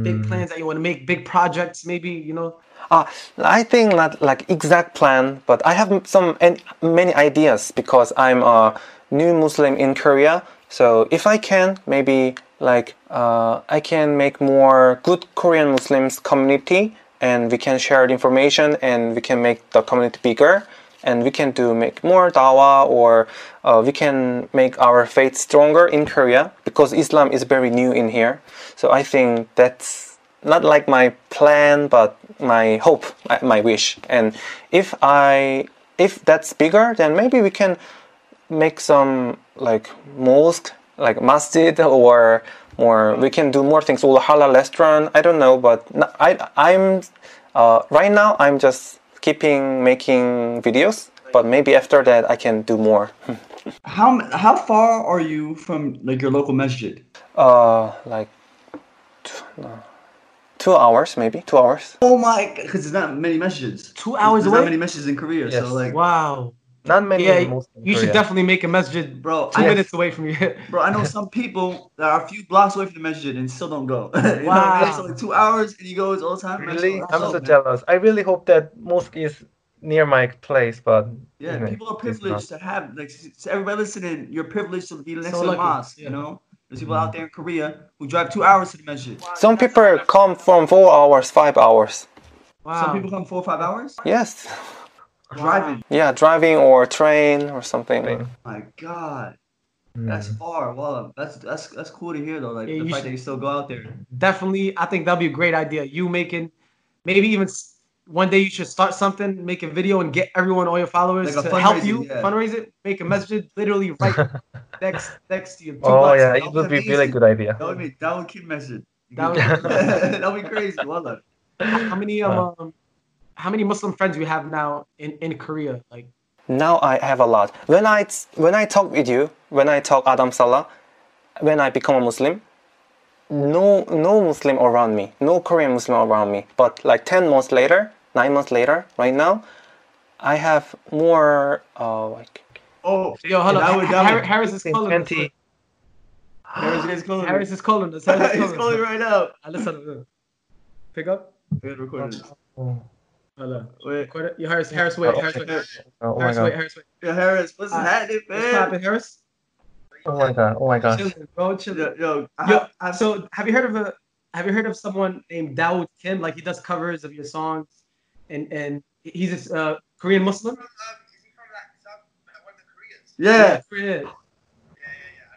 big Mm. plans that you want to make, big projects maybe, you know? uh, I think not like exact plan, but I have some and many ideas because I'm a new Muslim in Korea. So if I can, maybe like uh, I can make more good Korean Muslims community, and we can share the information, and we can make the community bigger, and we can do make more dawah, or uh, we can make our faith stronger in Korea because Islam is very new in here. So I think that's not like my plan but my hope my- my wish and if i if that's bigger then maybe we can make some like mosque like masjid or more we can do more things or halal restaurant i don't know but I I'm uh, right now i'm just keeping making videos but maybe after that i can do more How how far are you from like your local masjid? uh like t- uh, two hours maybe two hours Oh my, because there's not many masjids. Two hours there's away? not many masjids in Korea, Yes. so like, Wow. Not many Yeah, you should Korea. definitely make a masjid bro, two I, minutes away from you. bro, I know some people that are a few blocks away from the masjid and still don't go. you know what I Wow. mean? Like two hours and he goes all the time. Really? I'm so man. jealous. I really hope that mosque is near my place, but Yeah, you know, people are privileged to have like s- everybody listening. You're privileged to be next So to the mosque. yeah. You know, there's people mm-hmm. out there in Korea who drive two hours to the masjid. some people come from four hours five hours Wow. Some people come four or five hours yes driving. Yeah, driving or train or something. Thing. My God, Mm. that's far. Well, that's that's that's cool to hear though. Like Yeah, the you fact should- that you still go out there. Definitely, I think that'd be a great idea. You making, maybe even one day you should start something, make a video, and get everyone, all your followers, Like to help you yeah. fundraise it. Make a message, literally right next next to you. two Oh blocks. yeah, That it would would be be really good idea. That would be that would keep message. That would- that would be crazy. Well, How many um, how many Muslim friends you have now in in Korea? Like, Now I have a lot. When I when I talk with you, when I talk Adam Saleh, when I become a Muslim, no no Muslim around me, no Korean Muslim around me. But like ten months later, nine months later, right now, I have more uh like oh, yo, hold that on. would, that Har- would, Harris is In calling. us. 20, Harris is calling. Harris is calling us. Harris is He's calling calling right now. Uh, Listen, pick up. We had recorded this. oh, Hello. Wait, Record it. Harris. Harris, wait. Oh, Harris, okay. wait. oh Harris, wait. Harris, wait. yeah, Harris, what's Uh, happening, What's man? poppin', Harris? Oh my god. Oh my god! Chilling, bro. Chilling. Yo, yo, Yo, I, so have you heard of a have you heard of someone named Dawood Kim? Like he does covers of your songs, and and He's a uh, Korean Muslim. Yeah. Korean. Yeah, yeah.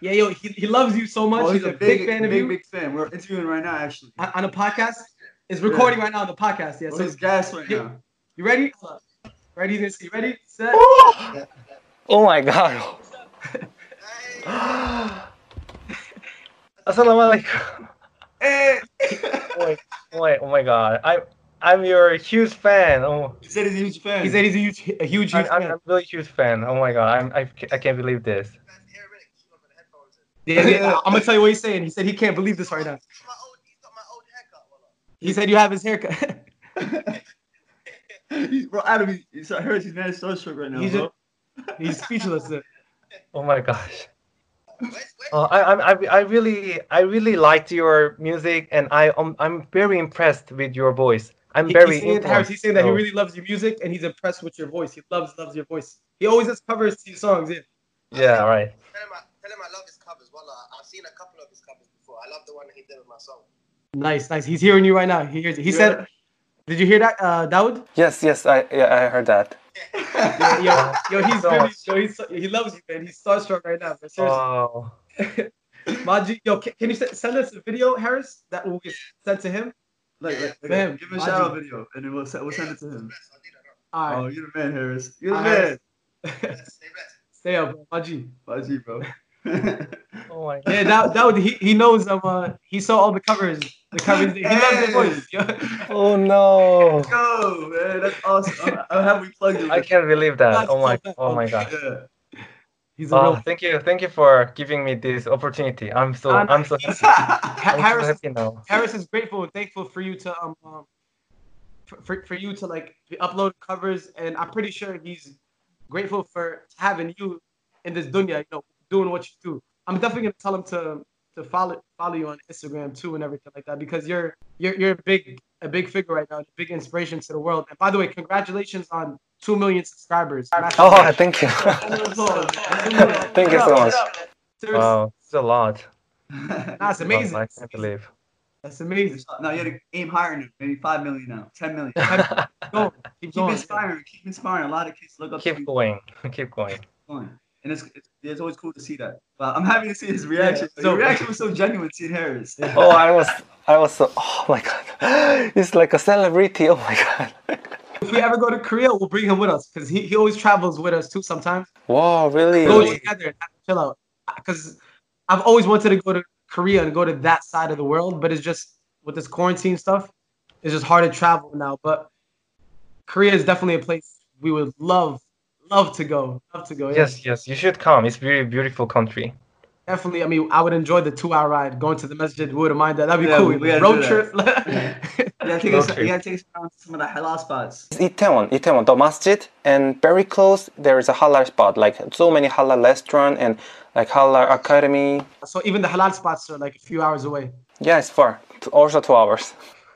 Yeah, yo, he, he loves you so much. Oh, he's, a big, fan of big, you. big fan. We're interviewing right now, actually. On, on a podcast. It's recording right now on the podcast. Yeah. Oh, So he's gas right Yeah. now. you ready? Ready? This? You ready? Set. Oh my god. Assalamualaikum. Hey! Eh. Oh my, oh my, oh god. I'm I'm your huge fan. Oh, he said he's a huge fan. He said he's a huge, a huge, I'm, huge I'm, fan. I'm a really huge fan. Oh my god. I'm I, I can't believe this. Yeah, yeah, I'm gonna tell you what he's saying. He said he can't believe this right now. He said you have his haircut. He's- bro, Adam, he, he's, I heard he's mad starstruck right now, He's bro. He's speechless. there. Oh my gosh. Oh, I, I'm- I, I really, I really liked your music, and I, um, I'm very impressed with your voice. I'm He- very he's saying, Harris, he's saying that he really loves your music and he's impressed with your voice. He loves, loves your voice. He always has covers to your songs. Yeah. Yeah, right. Tell him, I, tell him I love his covers. Well, I've seen a couple of his covers before. I love the one that he did with my song. Nice, nice. He's hearing you right now. He hears it. He said, "Did you hear that, uh, Dawood? Yes, yes, I yeah, I heard that. Yo, yo, he's So really, yo, he's, he loves you, man. He's starstruck right now. Man. Seriously. Oh, Maji, yo, can, can you send us a video, Harris, that will get sent to him? Like, like, like, Man, give him a Maji. shout out video, and then we'll, we'll send it to him. Bless, I'll do that. All Oh, you're the man, Harris. You're the All man. right. Stay blessed. stay up, bro. Maji. Baji, bro. Oh my god. Yeah, that that would he, he knows um uh he saw all the covers, the covers. He loves your voice. yo. Oh no. Go, man. That's awesome. I'm, I'm happy we plugged you. I can't believe that. That's Oh my, so oh my god. Yeah. He's Oh, real. thank you, thank you for giving me this opportunity. I'm so, Ah, I'm so happy. I'm so Harris happy now. Harris is grateful and thankful for you to um, um for, for, for you to like upload covers and I'm pretty sure he's grateful for having you in this dunya, you know, doing what you do. I'm definitely gonna tell him to to follow follow you on Instagram too and everything like that because you're you're you're a big a big figure right now, a big inspiration to the world. And by the way, congratulations on two million subscribers. Oh, thank you. Thank you so much. Seriously, Wow, it's a lot. that's amazing. Wow, I can't believe. That's amazing. now you gotta aim higher now. Maybe five million now. Ten million. Go, keep Keep going. inspiring. Keep inspiring. A lot of kids look up to Keep you. going, keep going. going. And it's, it's it's always cool to see that. But I'm happy to see his reaction. Yeah, So reaction was so genuine seeing Harris. Oh, I was, I was so. Oh my god. He's like a celebrity. Oh my god. If we ever go to Korea, we'll bring him with us because he, he always travels with us too sometimes. Wow, really? Go together and chill out. Because I've always wanted to go to Korea and go to that side of the world, but it's just with this quarantine stuff, it's just hard to travel now. But Korea is definitely a place we would love, love to go. Love to go. yeah. Yes, yes, you should come. It's very beautiful country. Definitely. I mean, I would enjoy the two hour ride going to the masjid. Wouldn't mind that. That'd be Yeah, cool. we- we gotta Road do trip. You gotta take us, Okay. you gotta take us around to some of the halal spots. It's Itaewon, Itaewon, the masjid, and very close there is a halal spot, like so many halal restaurant and like halal academy. so even the halal spots are like a few hours away. Yeah, it's far, T- also two hours.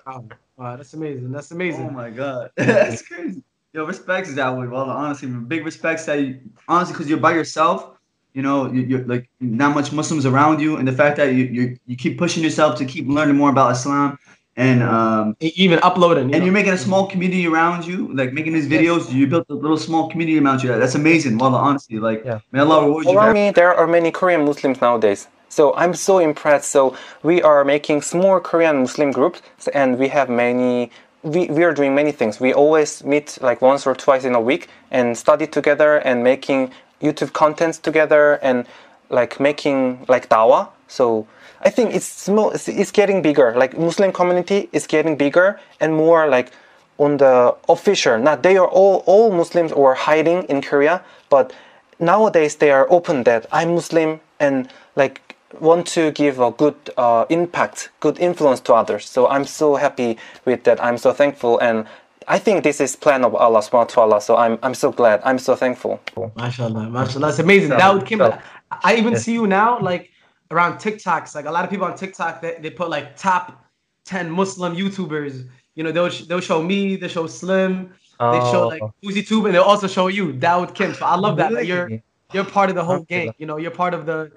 Wow, wow that's amazing. That's amazing. Oh my god, that's crazy. Yo, respects is that way. Well, honestly, big respects that you, honestly, because you're by yourself. You know, you, you're like not much Muslims around you, and the fact that you you, you keep pushing yourself to keep learning more about Islam, and um, even uploading. you and know. you're making a small community around you, like making these videos. You built a little small community around you. That's amazing. Well, honestly, like Yeah. may Allah reward you. for Around that. me, there are many Korean Muslims nowadays. So I'm so impressed. So we are making small Korean Muslim groups, and we have many. We, we are doing many things. We always meet like once or twice in a week and study together and making YouTube contents together and like making like dawah. So I think it's small. It's, getting bigger. Like Muslim community is getting bigger and more like on the official. Not they are all all Muslims or hiding in Korea, but nowadays they are open that I'm Muslim and like want to give a good uh, impact, good influence to others. So I'm so happy with that. I'm so thankful and. I think this is plan of Allah subhanahu wa ta'ala, so I'm I'm so glad. I'm so thankful. Mashallah, mashallah. It's amazing. So- Dawood Kim, so- I even Yes. see you now like around TikToks. Like a lot of people on TikTok, they, they put like top 10 Muslim YouTubers. You know, they'll, sh- they'll show me, they show Slim, they show like Oh. Uzi Tube, and they'll also show you, Dawood Kim. So I love that. Like, you're you're part of the whole Okay. gang. You know, you're part of the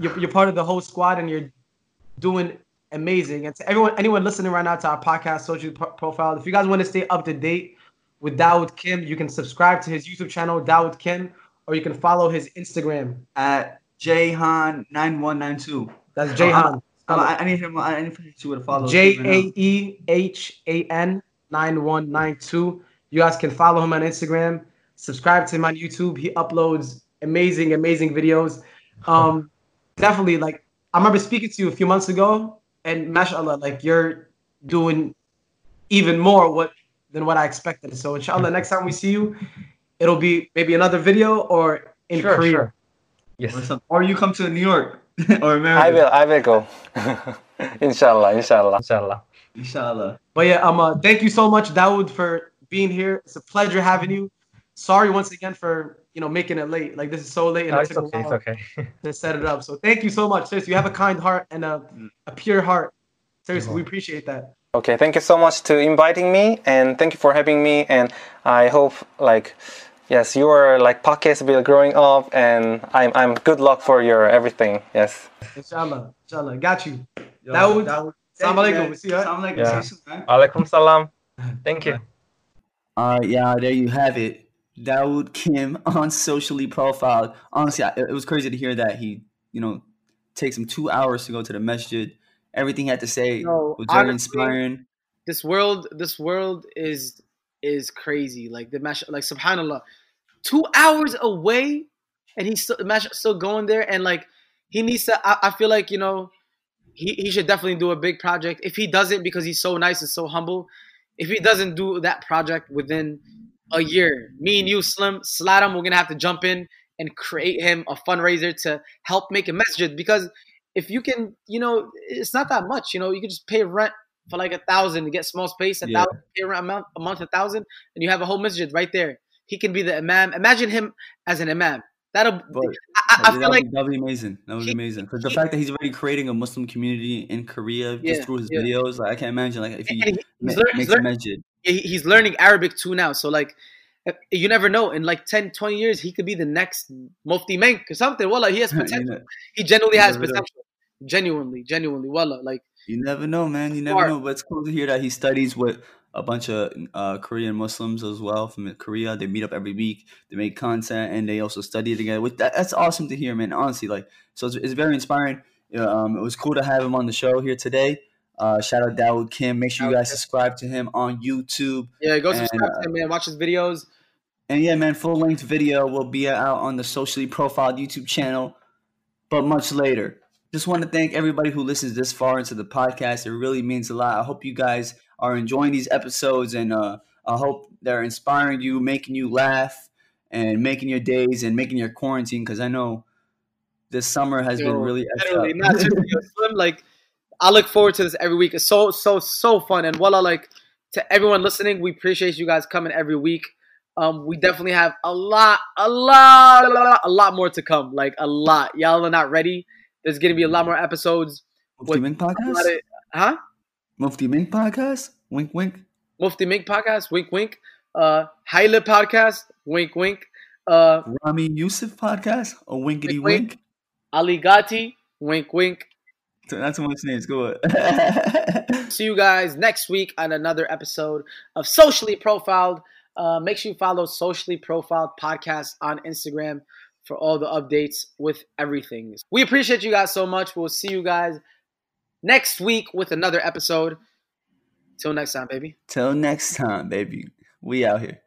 you're, you're part of the whole squad, and you're doing amazing. And to everyone, anyone listening right now to our podcast social pro- profile, if you guys want to stay up to date with Dawood Kim. You can subscribe to his YouTube channel, Dawood Kim, or you can follow his Instagram. At Jaehan9192. That's Jahan. I, I, I need him. I need him to follow. J A E H A N 9192. You guys can follow him on Instagram. Subscribe to him on YouTube. He uploads amazing, amazing videos. Um, definitely, like I remember speaking to you a few months ago, and mashallah, like you're doing even more what than what I expected. So inshallah, next time we see you, it'll be maybe another video or in Sure, Korea. sure. Or, Yes. or you come to New York or America. I will, I will go. inshallah, inshallah. Inshallah. Inshallah. But yeah, um, uh, thank you so much, Dawood, for being here. It's a pleasure having you. Sorry once again for you know making it late. Like this is so late and No, it it's took okay. a It's while okay. to set it up. So thank you so much. Seriously, you have a kind heart and a, mm. a pure heart. Seriously, we appreciate that. Okay, thank you so much to inviting me and thank you for having me and I hope like yes, your like podcast will growing up and I'm I'm good luck for your everything. Yes. Inshallah, inshallah, got you. Yo, Dawood, Dawood. Assalamu Thank you, alaikum. man. We'll see you, right? Assalamu alaikum. Yeah. See you soon, man. Alaikum salam. Thank you. All right, uh, yeah, there you have it. Dawood Kim on socially profiled. Honestly, I, it was crazy to hear that he, you know, takes him two hours to go to the masjid. Everything he had to say No, was very inspiring. this world this world is is crazy like the mash like subhanallah two hours away and he's still mash still going there and like he needs to I, I feel like you know he, he should definitely do a big project if he doesn't because he's so nice and so humble if he doesn't do that project within a year me and you slim sladam we're gonna have to jump in and create him a fundraiser to help make a message because if you can you know it's not that much you know you can just pay rent for like a thousand to get small space, a Yeah. thousand pay rent a month, a month a thousand, and you have a whole masjid right there. He can be the imam. Imagine him as an imam. That'll. But I, I- that, feel would, like that would be amazing. That would be amazing. Because the fact that he's already creating a Muslim community in Korea just Yeah, through his yeah. videos, like I can't imagine like if he he- ma- he's, lear- he's, makes a masjid. he- he's learning Arabic too now. So like, you never know. In like 10, 20 years, he could be the next Mufti Menk or something. Wallah, he has potential. He genuinely has never know. potential. Genuinely, genuinely. Wallah, like You never know, man. You never know. But it's cool to hear that he studies with a bunch of uh, Korean Muslims as well from Korea. They meet up every week. They make content and they also study together. Which that, that's awesome to hear, man. Honestly, like so, it's, it's very inspiring. Um, it was cool to have him on the show here today. Uh, shout out Dawood Kim. Make sure you guys subscribe to him on YouTube. yeah, go And, subscribe uh, to him, man. Watch his videos. And yeah, man, full length video will be out on the socially profiled YouTube channel, but much later. Just want to thank everybody who listens this far into the podcast. It really means a lot. I hope you guys are enjoying these episodes, and uh, I hope they're inspiring you, making you laugh, and making your days and making your quarantine. Because I know this summer has been really literally, not just yo, Slim, like I look forward to this every week. It's so so so fun. And voila, like to everyone listening, we appreciate you guys coming every week. Um, we definitely have a lot, a lot, a lot, a lot more to come. Like a lot. Y'all are not ready. There's gonna be a lot more episodes. Mufti Menk podcast. huh? Mufti Menk podcast. Wink, wink. Mufti Menk podcast. Wink, wink. Uh, Haile podcast. Wink, wink. Uh, Ramy Youssef podcast. A winkety Wink, wink. wink. Ali Gatie. Wink, wink. Not too much names. Go ahead. See you guys next week on another episode of Socially Profiled. Uh, make sure you follow Socially Profiled Podcast on Instagram for all the updates with everything. We appreciate you guys so much. We'll see you guys next week with another episode. Till next time, baby. Till next time, baby. We out here.